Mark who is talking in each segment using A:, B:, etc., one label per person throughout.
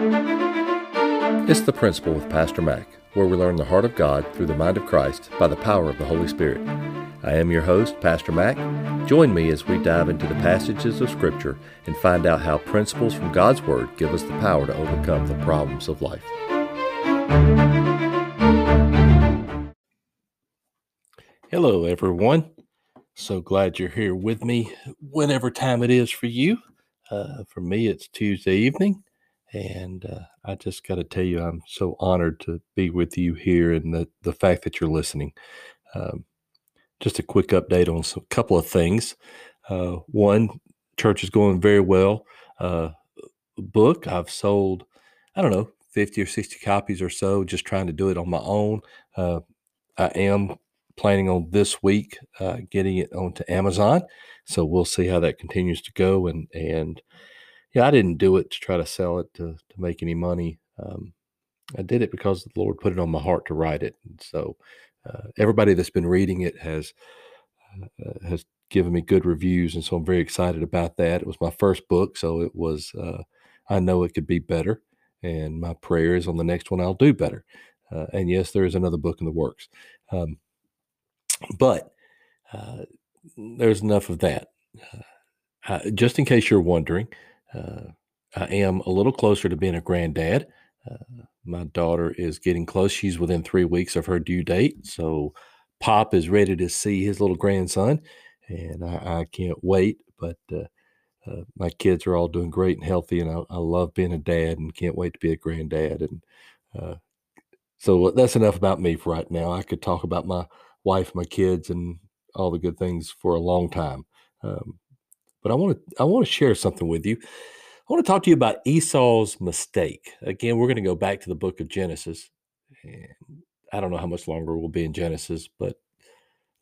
A: It's The Principle with Pastor Mac, where we learn the heart of God through the mind of Christ by the power of the Holy Spirit. I am your host, Pastor Mac. Join me as we dive into the passages of Scripture and find out how principles from God's Word give us the power to overcome the problems of life. Hello, everyone. So glad you're here with me, whenever time it is for you. Uh, for me, it's Tuesday evening, and uh, I just got to tell you, I'm so honored to be with you here and the, the fact that you're listening. Um, just a quick update on a couple of things. Uh, one, church is going very well. Uh, book, I've sold, I don't know, 50 or 60 copies or so, just trying to do it on my own. Uh, I am planning on this week uh, getting it onto Amazon. So we'll see how that continues to go. And and yeah, I didn't do it to try to sell it to to make any money. Um, I did it because the Lord put it on my heart to write it. And so uh, everybody that's been reading it has uh, has given me good reviews, and so I'm very excited about that. It was my first book, so it was. Uh, I know it could be better, and my prayer is on the next one I'll do better. Uh, and yes, there is another book in the works. Um, but uh, there's enough of that. Uh, just in case you're wondering, uh, I am a little closer to being a granddad. Uh, my daughter is getting close. She's within three weeks of her due date. So Pop is ready to see his little grandson, and I, I can't wait. But uh, uh, my kids are all doing great and healthy, and I, I, love being a dad and can't wait to be a granddad. And so that's enough about me for right now. I could talk about my wife, my kids, and all the good things for a long time. Um, but I want to I want to share something with you. I want to talk to you about Esau's mistake. Again, we're going to go back to the book of Genesis. And I don't know how much longer we'll be in Genesis, but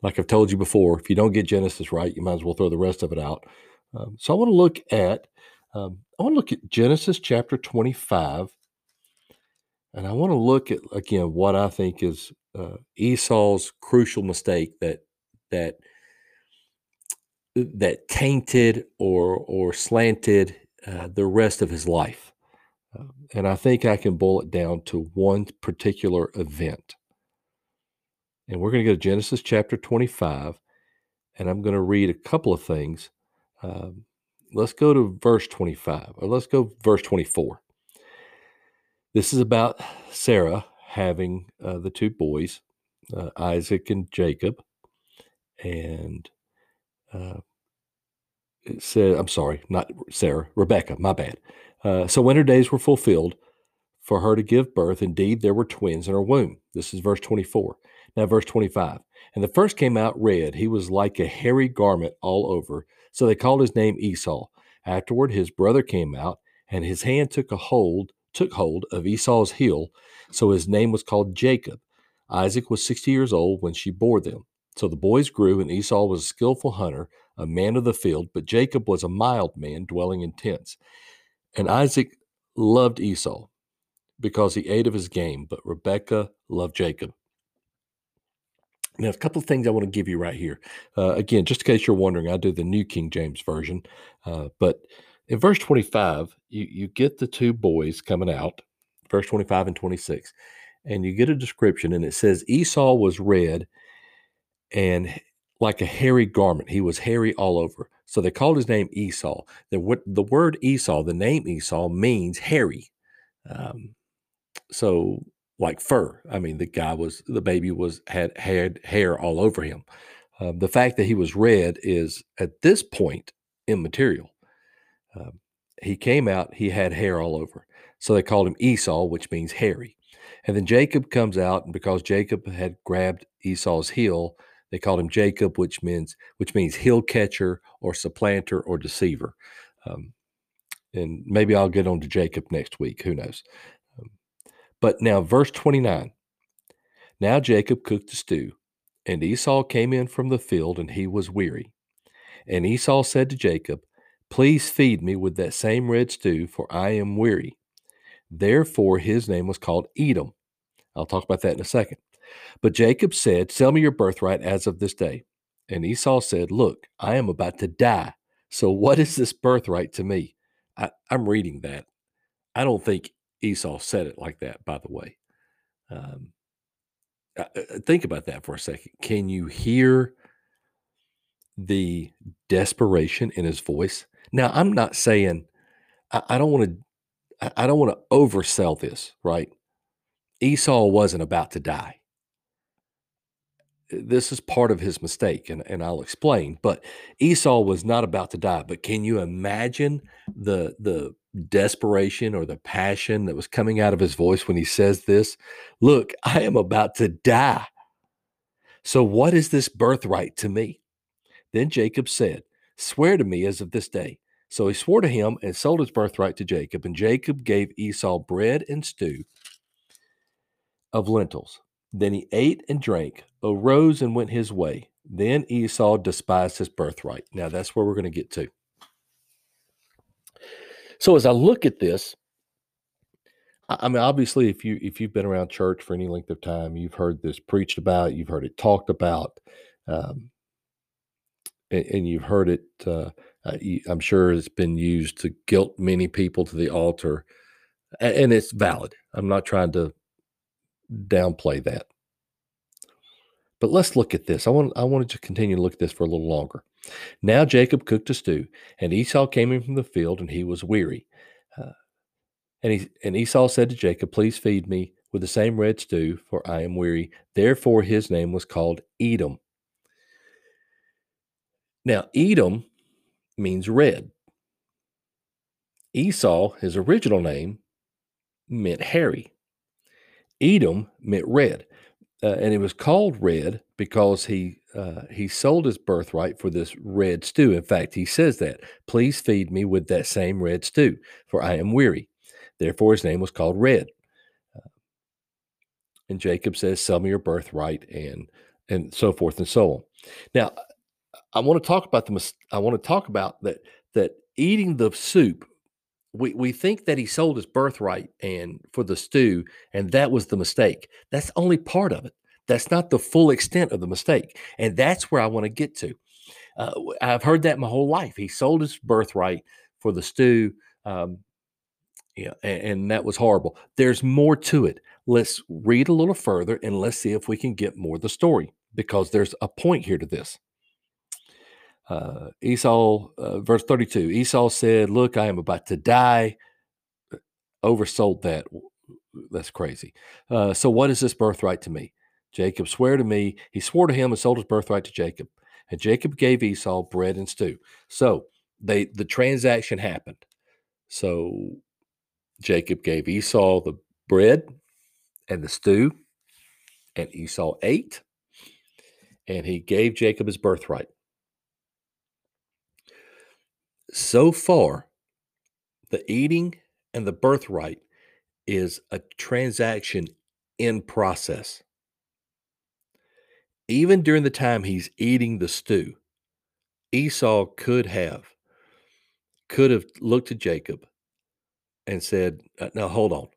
A: like I've told you before, if you don't get Genesis right, you might as well throw the rest of it out. Um, so I want to look at um, I want to look at Genesis chapter 25, and I want to look at again what I think is uh, Esau's crucial mistake that that that tainted or or slanted uh, the rest of his life. Uh, and I think I can boil it down to one particular event. And we're going to go to Genesis chapter 25, and I'm going to read a couple of things. Um, let's go to verse 25, or let's go verse 24. This is about Sarah having uh, the two boys, uh, Isaac and Jacob, and uh, said, I'm sorry, not Sarah, Rebecca, my bad. Uh, so when her days were fulfilled for her to give birth, indeed there were twins in her womb. This is verse 24. Now, verse 25. And the first came out red. He was like a hairy garment all over. So they called his name Esau. Afterward, his brother came out, and his hand took a hold took hold of Esau's heel, so his name was called Jacob. Isaac was 60 years old when she bore them. So the boys grew, and Esau was a skillful hunter, a man of the field, but Jacob was a mild man, dwelling in tents. And Isaac loved Esau because he ate of his game, but Rebekah loved Jacob. Now, a couple of things I want to give you right here. Uh, again, just in case you're wondering, I do the New King James Version, uh, but in verse 25, you, you get the two boys coming out, verse 25 and 26, and you get a description, and it says Esau was red and like a hairy garment. He was hairy all over. So they called his name Esau. The, the word Esau, the name Esau, means hairy. Um, so like fur. I mean, the guy was the baby was had had hair all over him. Um, the fact that he was red is at this point immaterial. Um, he came out, he had hair all over. So they called him Esau, which means hairy. And then Jacob comes out, and because Jacob had grabbed Esau's heel, they called him Jacob, which means which means heel catcher or supplanter or deceiver. Um, and maybe I'll get on to Jacob next week. Who knows? Um, but now, verse 29. Now Jacob cooked a stew, and Esau came in from the field, and he was weary. And Esau said to Jacob, Please feed me with that same red stew, for I am weary. Therefore, his name was called Edom. I'll talk about that in a second. But Jacob said, Sell me your birthright as of this day. And Esau said, Look, I am about to die. So what is this birthright to me? I, am reading that. I don't think Esau said it like that, by the way. Um, think about that for a second. Can you hear the desperation in his voice? Now, I'm not saying I don't want to. I don't want to oversell this, right? Esau wasn't about to die. This is part of his mistake, and, and I'll explain. But Esau was not about to die. But can you imagine the the desperation or the passion that was coming out of his voice when he says this? Look, I am about to die. So what is this birthright to me? Then Jacob said, Swear to me as of this day. So he swore to him and sold his birthright to Jacob. And Jacob gave Esau bread and stew of lentils. Then he ate and drank, arose and went his way. Then Esau despised his birthright. Now that's where we're going to get to. So as I look at this, I mean, obviously, if you if you've been around church for any length of time, you've heard this preached about, you've heard it talked about, um, and, and, you've heard it. Uh, uh I'm sure it's been used to guilt many people to the altar, and, and it's valid. I'm not trying to downplay that. But let's look at this. I want I wanted to continue to look at this for a little longer. Now Jacob cooked a stew, and Esau came in from the field, and he was weary. Uh, and he and Esau said to Jacob, "Please feed me with the same red stew, for I am weary." Therefore, his name was called Edom. Now, Edom means red. Esau, his original name, meant hairy. Edom meant red, uh, and it was called red because he uh, he sold his birthright for this red stew. In fact, he says that, "Please feed me with that same red stew, for I am weary." Therefore, his name was called Red. Uh, and Jacob says, "Sell me your birthright," and and so forth and so on. Now, I want to talk about the. I want to talk about that. That eating the soup we we think that he sold his birthright and for the stew and that was the mistake. That's only part of it. That's not the full extent of the mistake and that's where i want to get to. Uh, i've heard that my whole life. He sold his birthright for the stew um, yeah, and, and that was horrible. There's more to it. Let's read a little further and let's see if we can get more of the story because there's a point here to this uh, Esau, uh, verse 32, Esau said, Look, I am about to die. Oversold that. That's crazy. Uh, so, what is this birthright to me? Jacob swore to me. He swore to him and sold his birthright to Jacob. And Jacob gave Esau bread and stew. So, they the transaction happened. So, Jacob gave Esau the bread and the stew, and Esau ate, and he gave Jacob his birthright so far, the eating and the birthright is a transaction in process. Even during the time he's eating the stew, Esau could have could have looked at Jacob and said, uh, "Now hold on,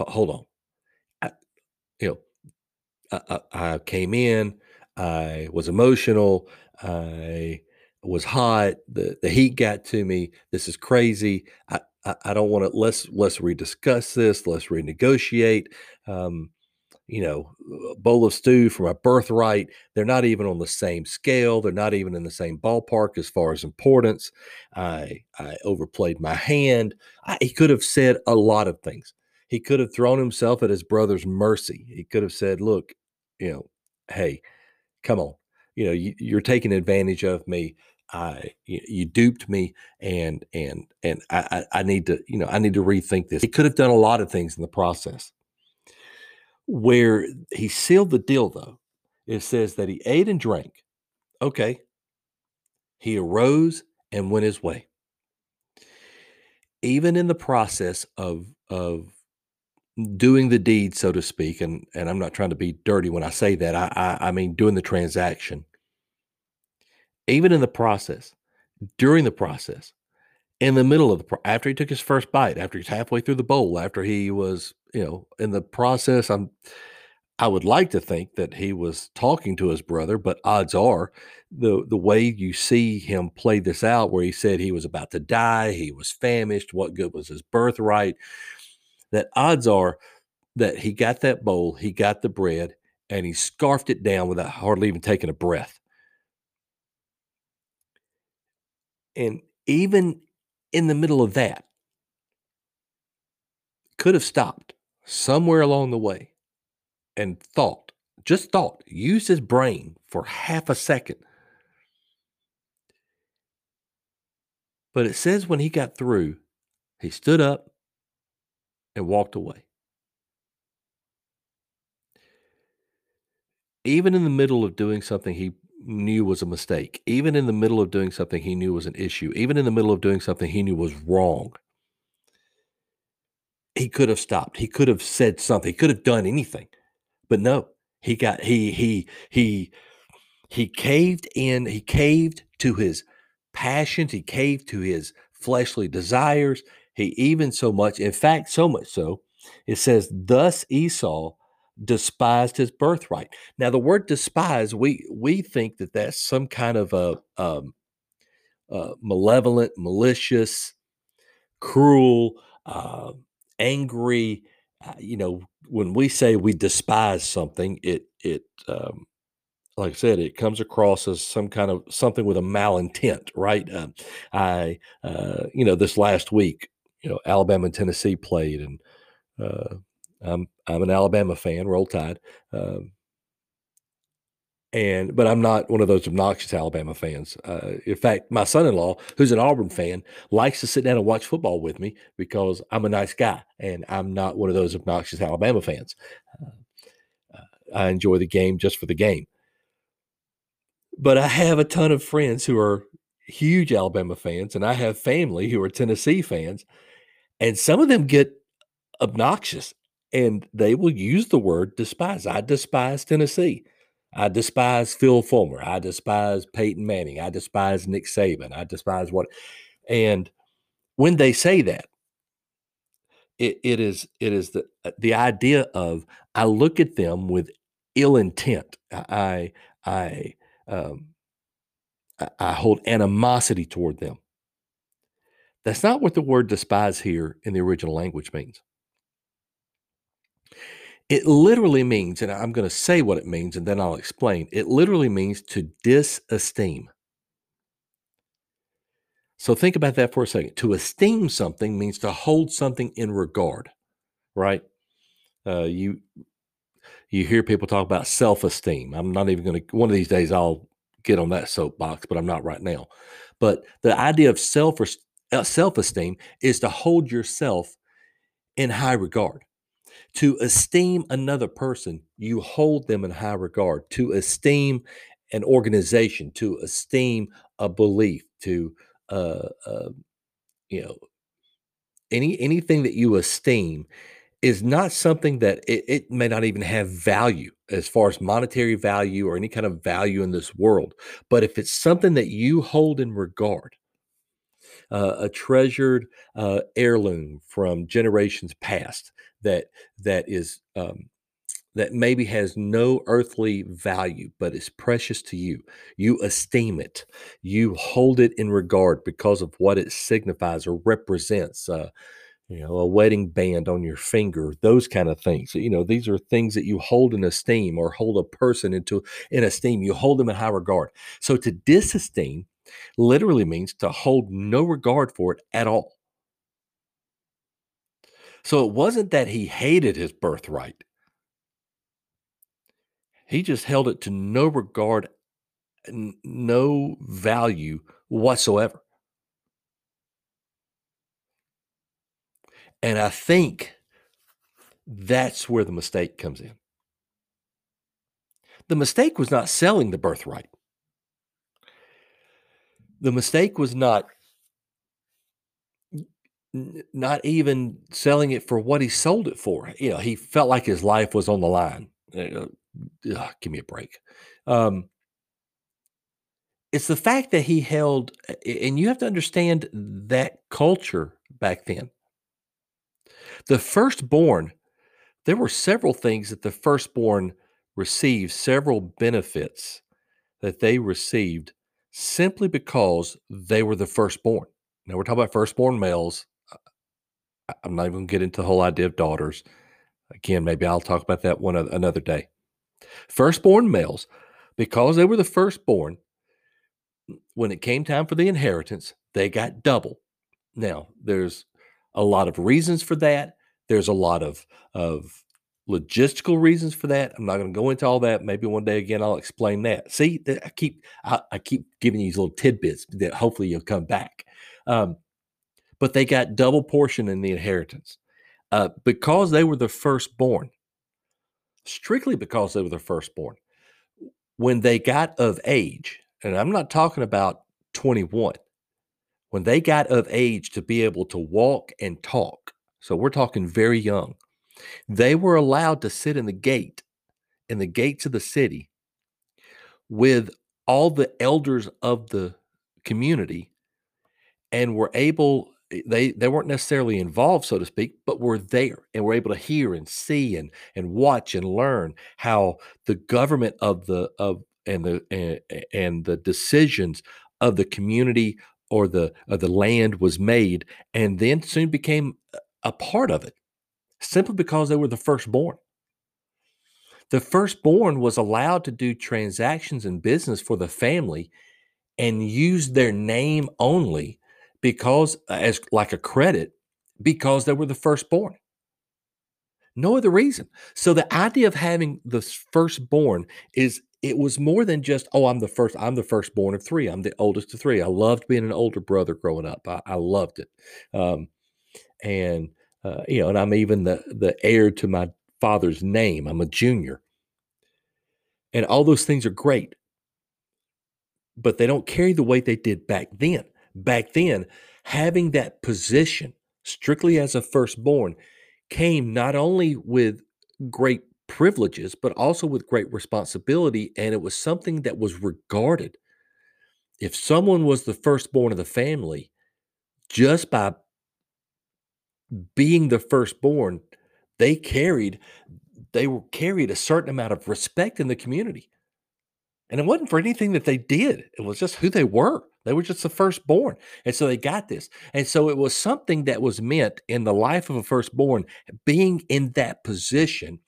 A: H- hold on. I, you know, I, I, I came in. I was emotional. I was hot. The the heat got to me. This is crazy. I I, I don't want to. Let's let's rediscuss this. Let's renegotiate. Um, you know, bowl of stew for my birthright. They're not even on the same scale. They're not even in the same ballpark as far as importance. I I overplayed my hand. I, he could have said a lot of things. He could have thrown himself at his brother's mercy. He could have said, "Look, you know, hey, come on, you know, you, you're taking advantage of me. I you, you, duped me and and and I, I need to you know I need to rethink this. He could have done a lot of things in the process. Where he sealed the deal though, it says that he ate and drank. Okay. He arose and went his way. Even in the process of of doing the deed, so to speak, and and I'm not trying to be dirty when I say that. I I, I mean doing the transaction even in the process, during the process, in the middle of the after he took his first bite, after he's halfway through the bowl, after he was, you know, in the process, I'm I would like to think that he was talking to his brother, but odds are the the way you see him play this out, where he said he was about to die, he was famished, what good was his birthright? that odds are that he got that bowl, he got the bread, and he scarfed it down without hardly even taking a breath. And even in the middle of that, could have stopped somewhere along the way and thought, just thought, used his brain for half a second. But it says when he got through, he stood up and walked away. Even in the middle of doing something he knew was a mistake, even in the middle of doing something he knew was an issue, even in the middle of doing something he knew was wrong, he could have stopped. He could have said something. He could have done anything. But no, he got he he he he caved in, he caved to his passions, he caved to his fleshly desires. He even so much, in fact, so much so, it says, thus Esau despised his birthright. Now, the word despise, we we think that that's some kind of a um, uh, malevolent, malicious, cruel, uh, angry. Uh, you know, when we say we despise something, it it um, like I said, it comes across as some kind of something with a malintent, right? Uh, I, uh, you know, this last week, you know, Alabama and Tennessee played, and uh, I'm I'm an Alabama fan, Roll Tide, um, and but I'm not one of those obnoxious Alabama fans. Uh, in fact, my son-in-law, who's an Auburn fan, likes to sit down and watch football with me because I'm a nice guy and I'm not one of those obnoxious Alabama fans. Uh, I enjoy the game just for the game. But I have a ton of friends who are huge Alabama fans, and I have family who are Tennessee fans, and some of them get obnoxious and they will use the word despise. I despise Tennessee. I despise Phil Fulmer. I despise Peyton Manning. I despise Nick Saban. I despise what. And when they say that, it, it is it is the uh, the idea of I look at them with ill intent. I I um, I, I hold animosity toward them. That's not what the word despise here in the original language means. It literally means, and I'm going to say what it means and then I'll explain. It literally means to disesteem. So think about that for a second. To esteem something means to hold something in regard, right? Uh, you you hear people talk about self-esteem. I'm not even going to. One of these days, I'll get on that soapbox, but I'm not right now. But the idea of self uh, self-esteem is to hold yourself in high regard. To esteem another person, you hold them in high regard. To esteem an organization, to esteem a belief, to uh, uh, you know any anything that you esteem is not something that it, it, may not even have value as far as monetary value or any kind of value in this world. But if it's something that you hold in regard, uh, a treasured uh, heirloom from generations past that that is um, that maybe has no earthly value but is precious to you you esteem it you hold it in regard because of what it signifies or represents uh, you know, a wedding band on your finger, those kind of things. You know, these are things that you hold in esteem or hold a person into in esteem. You hold them in high regard. So to disesteem literally means to hold no regard for it at all. So it wasn't that he hated his birthright. He just held it to no regard, no value whatsoever. And I think that's where the mistake comes in. The mistake was not selling the birthright. The mistake was not not even selling it for what he sold it for. You know, he felt like his life was on the line. Ugh, give me a break. Um, it's the fact that he held, and you have to understand that culture back then. The firstborn, there were several things that the firstborn received, several benefits that they received simply because they were the firstborn. Now we're talking about firstborn males. I'm not even going to get into the whole idea of daughters. Again, maybe I'll talk about that one another day. Firstborn males, because they were the firstborn, when it came time for the inheritance, they got double. Now, there's a lot of reasons for that. There's a lot of of logistical reasons for that. I'm not going to go into all that. Maybe one day again I'll explain that. See, I keep I, I keep giving you these little tidbits that hopefully you'll come back. Um, but they got double portion in the inheritance uh, because they were the firstborn. Strictly because they were the firstborn. When they got of age, and I'm not talking about 21, when they got of age to be able to walk and talk, so we're talking very young, they were allowed to sit in the gate, in the gates of the city, with all the elders of the community and were able Eh, they they weren't necessarily involved so to speak but were there and were able to hear and see and and watch and learn how the government of the of and the and, and the decisions of the community or the of the land was made and then soon became a part of it simply because they were the firstborn. The firstborn was allowed to do transactions and business for the family and use their name only because as like a credit because they were the firstborn. No other reason. So the idea of having the firstborn is it was more than just oh i'm the first i'm the firstborn of three. I'm the oldest of three. I loved being an older brother growing up. I, I loved it. Um, and uh, you know and i'm even the the heir to my father's name. I'm a junior. And all those things are great but they don't carry the weight they did back then back then, having that position strictly as a firstborn came not only with great privileges, but also with great responsibility. And it was something that was regarded. If someone was the firstborn of the family, just by being the firstborn, they carried they were carried a certain amount of respect in the community. And it wasn't for anything that they did. It was just who they were. They were just the firstborn. And so they got this. And so it was something that was meant in the life of a firstborn. Being in that position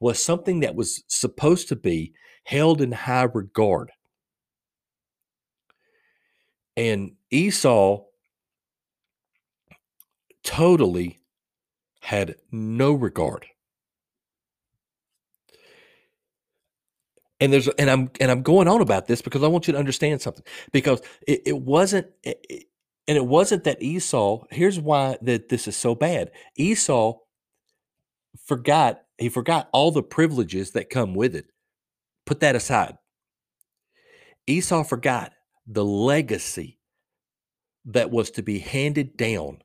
A: was something that was supposed to be held in high regard. And Esau totally had no regard and there's and i'm and i'm going on about this because i want you to understand something. Because it, it wasn't it, and it wasn't that esau here's why that this is so bad. Esau forgot he forgot all the privileges that come with it. Put that aside. Esau forgot the legacy that was to be handed down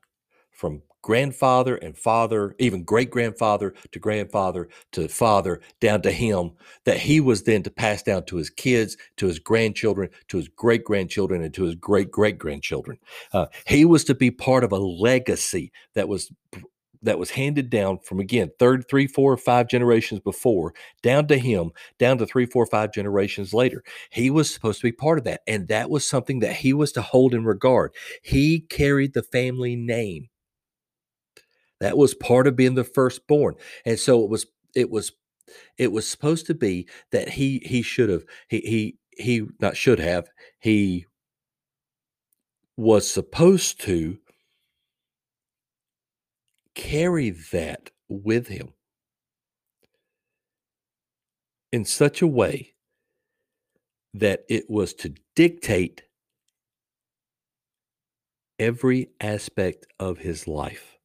A: from grandfather and father, even great grandfather to grandfather to father, down to him, that he was then to pass down to his kids, to his grandchildren, to his great grandchildren, and to his great great grandchildren. Uh, he was to be part of a legacy that was that was handed down from again third three four five generations before down to him down to three four five generations later he was supposed to be part of that and that was something that he was to hold in regard he carried the family name that was part of being the firstborn. And so it was it was it was supposed to be that he he should have he he he not should have he was supposed to carry that with him in such a way that it was to dictate every aspect of his life.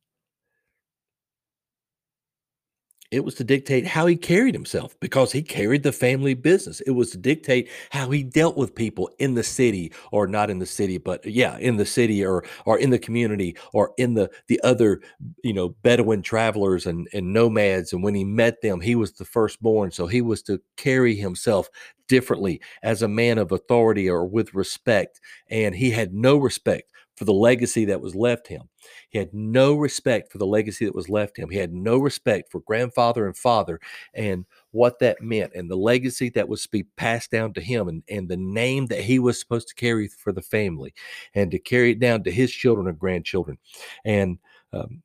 A: It was to dictate how he carried himself because he carried the family business. It was to dictate how he dealt with people in the city or not in the city, but yeah, in the city or or in the community or in the the other, you know, Bedouin travelers and, and nomads. And when he met them, he was the firstborn. So he was to carry himself differently as a man of authority or with respect. And he had no respect for the legacy that was left him. He had no respect for the legacy that was left him. He had no respect for grandfather and father and what that meant and the legacy that was to be passed down to him and, and the name that he was supposed to carry for the family and to carry it down to his children and grandchildren. And um,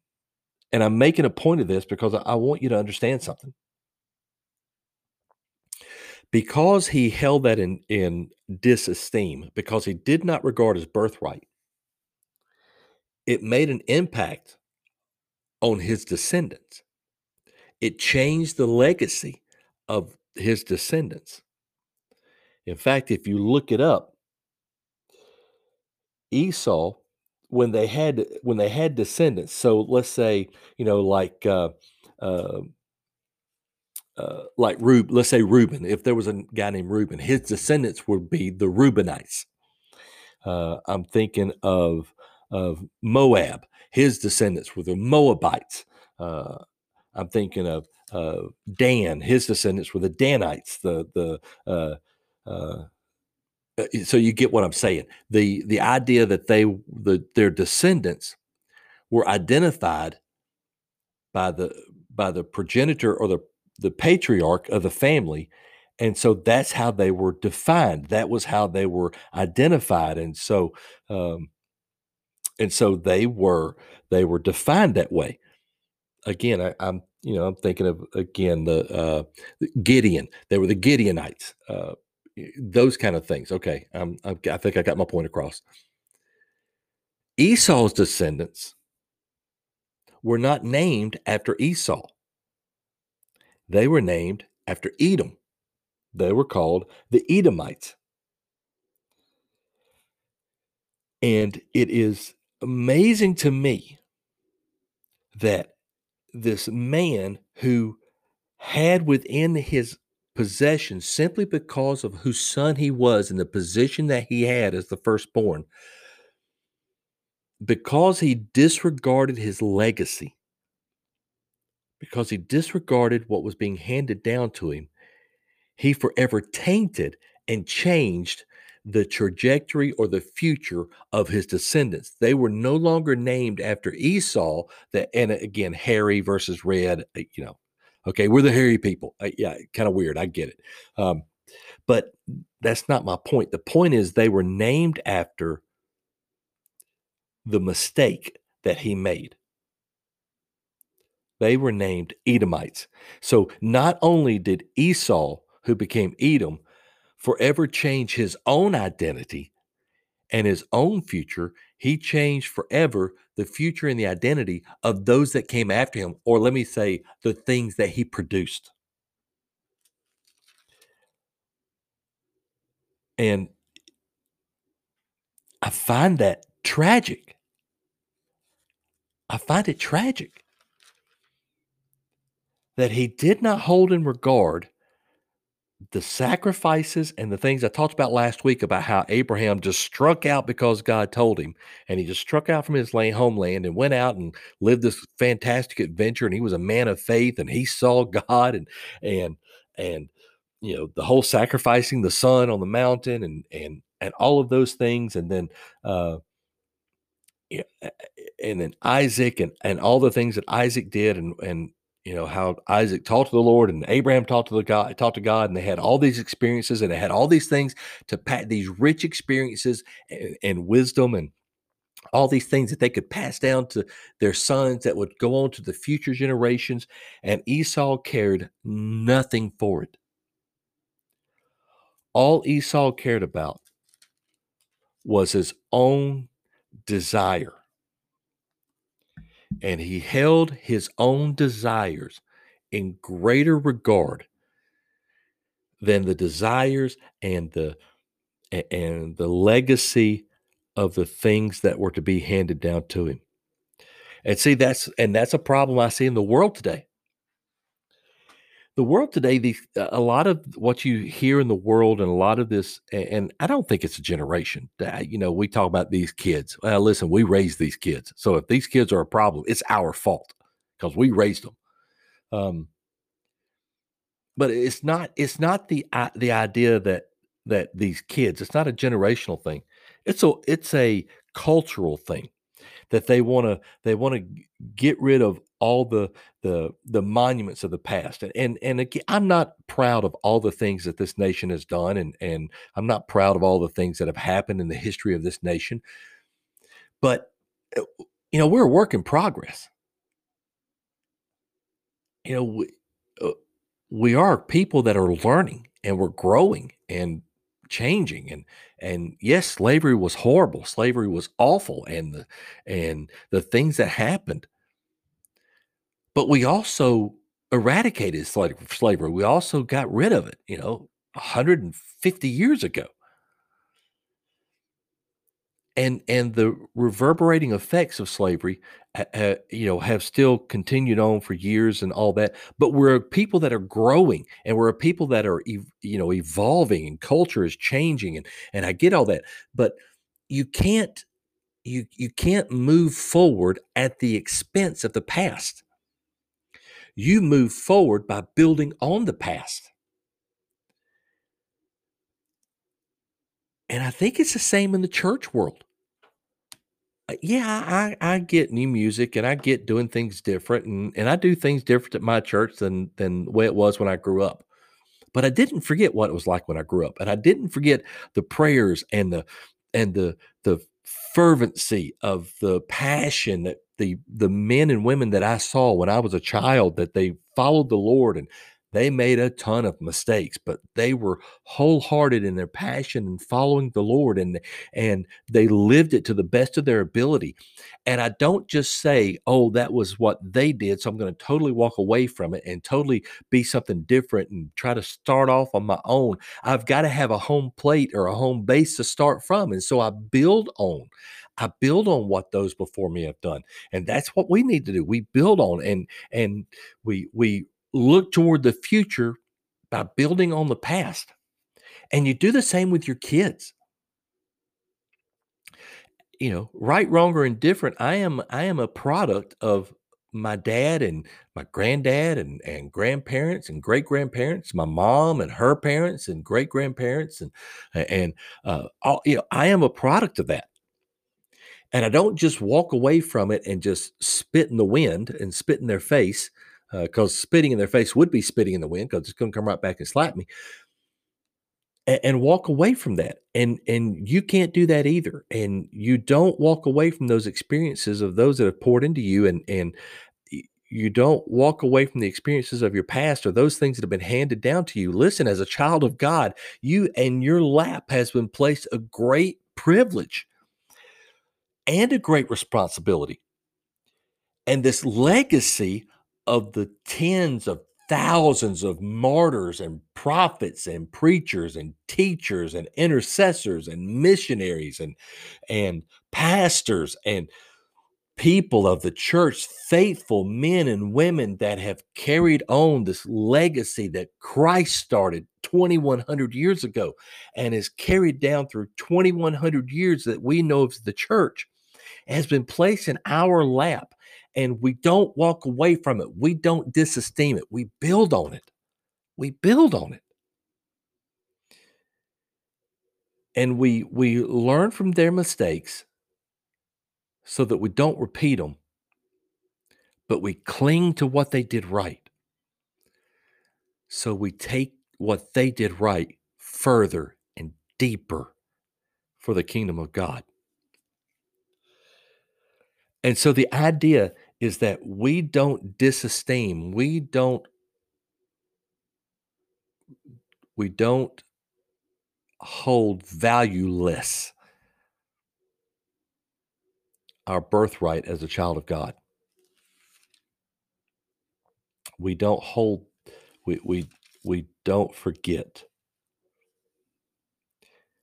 A: And I'm making a point of this because I want you to understand something. Because he held that in, in disesteem, because he did not regard his birthright, it made an impact on his descendants. It changed the legacy of his descendants. In fact, if you look it up, Esau, when they had when they had descendants, so let's say you know like uh, uh, uh, like Reuben, let's say Reuben, if there was a guy named Reuben, his descendants would be the Reubenites. Uh, I'm thinking of of Moab, his descendants were the Moabites. Uh, I'm thinking of uh, Dan, his descendants were the Danites. The the uh, uh, uh, so you get what I'm saying. The the idea that they the their descendants were identified by the by the progenitor or the the patriarch of the family and so that's how they were defined that was how they were identified and so um, and so they were they were defined that way. Again I, am you know i'm thinking of again the uh, gideon they were the gideonites uh, those kind of things. Okay I'm, i think i got my point across. Esau's descendants were not named after esau. They were named after edom. They were called the edomites. And it is amazing to me that this man who had within his possession simply because of whose son he was and the position that he had as the firstborn, because he disregarded his legacy, because he disregarded what was being handed down to him, he forever tainted and changed the trajectory or the future of his descendants. They were no longer named after Esau, that and again, hairy versus red, uh, you know. Okay, we're the hairy people. Uh, yeah, kind of weird. I get it. Um, but that's not my point. The point is they were named after the mistake that he made. They were named Edomites. So not only did Esau, who became Edom, forever change his own identity and his own future, he changed forever the future and the identity of those that came after him, or let me say, the things that he produced. And I find that tragic. I find it tragic that he did not hold in regard the sacrifices and the things I talked about last week about how Abraham just struck out because God told him, and he just struck out from his land, homeland and went out and lived this fantastic adventure. And he was a man of faith, and he saw God, and and and you know the whole sacrificing the son on the mountain, and and and all of those things, and then uh, and then Isaac and and all the things that Isaac did, and and you know how Isaac talked to the Lord and Abraham talked to the God, talked to God, and they had all these experiences and they had all these things to pat these rich experiences and, and wisdom and all these things that they could pass down to their sons that would go on to the future generations. And Esau cared nothing for it. All Esau cared about was his own desire and he held his own desires in greater regard than the desires and the and the legacy of the things that were to be handed down to him. And see that's and that's a problem I see in the world today the world today, the a lot of what you hear in the world, and a lot of this, and I don't think it's a generation. You know, we talk about these kids. Well, listen, we raised these kids, so if these kids are a problem, it's our fault because we raised them. Um, but it's not. It's not the the idea that that these kids. It's not a generational thing. It's a it's a cultural thing that they want to they want to get rid of all the the the monuments of the past and and and again, I'm not proud of all the things that this nation has done and and I'm not proud of all the things that have happened in the history of this nation but uh, you know we're a work in progress. You know, we, uh, we are people that are learning and we're growing and changing and and yes slavery was horrible slavery was awful and the and the things that happened but we also eradicated slavery. We also got rid of it you know 150 years ago. And and the reverberating effects of slavery uh, you know have still continued on for years and all that but we're a people that are growing and we're a people that are you know evolving and culture is changing and and I get all that but you can't you you can't move forward at the expense of the past you move forward by building on the past and I think it's the same in the church world uh, yeah, I I get new music and I get doing things different and and I do things different at my church than than the way it was when I grew up. But I didn't forget what it was like when I grew up. And I didn't forget the prayers and the and the the fervency of the passion that the the men and women that I saw when I was a child that they followed the Lord and they made a ton of mistakes, but they were wholehearted in their passion and following the Lord and and they lived it to the best of their ability. And I don't just say, "Oh, that was what they did, so I'm going to totally walk away from it and totally be something different and try to start off on my own." I've got to have a home plate or a home base to start from, and so I build on I build on what those before me have done. And that's what we need to do. We build on and and we we look toward the future by building on the past. And you do the same with your kids. You know, right, wrong, or indifferent, I am I am a product of my dad and my granddad and, and grandparents and great grandparents, my mom and her parents and great grandparents and and uh, all, you know, I am a product of that. And I don't just walk away from it and just spit in the wind and spit in their face because uh, spitting in their face would be spitting in the wind because it's going to come right back and slap me. And, and, walk away from that and and you can't do that either and you don't walk away from those experiences of those that have poured into you and and you don't walk away from the experiences of your past or those things that have been handed down to you. Listen as a child of god you and your lap has been placed a great privilege and a great responsibility. And this legacy of the tens of thousands of martyrs and prophets and preachers and teachers and intercessors and missionaries and and pastors and people of the church faithful men and women that have carried on this legacy that Christ started 2100 years ago and is carried down through 2100 years that we know of the church has been placed in our lap and we don't walk away from it. We don't disesteem it. We build on it. We build on it. And we we learn from their mistakes so that we don't repeat them, but we cling to what they did right. So we take what they did right further and deeper for the kingdom of God. And so the idea is that we don't disesteem, we don't we don't hold valueless our birthright as a child of God. We don't hold we we we don't forget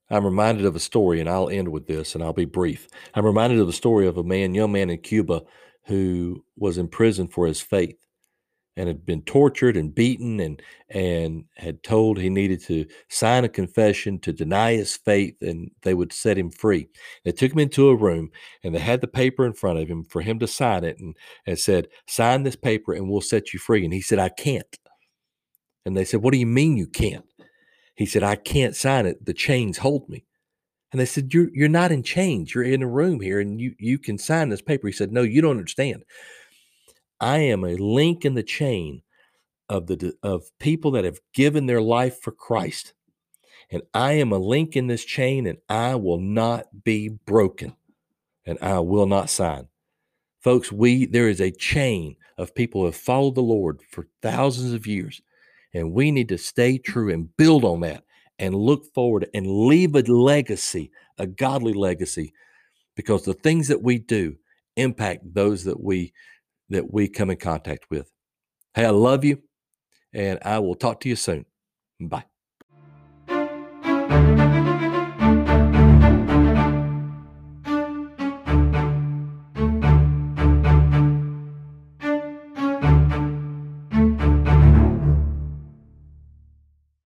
A: I'm reminded of a story, and I'll end with this, and I'll be brief. I'm reminded of a story of a man, young man in Cuba, who was in prison for his faith and had been tortured and beaten and and had told he needed to sign a confession to deny his faith and they would set him free. They took him into a room and they had the paper in front of him for him to sign it and, and said, sign this paper and we'll set you free. And he said, I can't. And they said, What do you mean you can't? He said, I can't sign it. The chains hold me. And they said, You're you're not in chains. You're in a room here and you you can sign this paper. He said, No, you don't understand. I am a link in the chain of the of people that have given their life for Christ. And I am a link in this chain and I will not be broken. And I will not sign. Folks, we there is a chain of people who have followed the Lord for thousands of years, and we need to stay true and build on that and look forward and leave a legacy, a godly legacy, because the things that we do impact those that we that we come in contact with. Hey, I love you, and I will talk to you soon. Bye.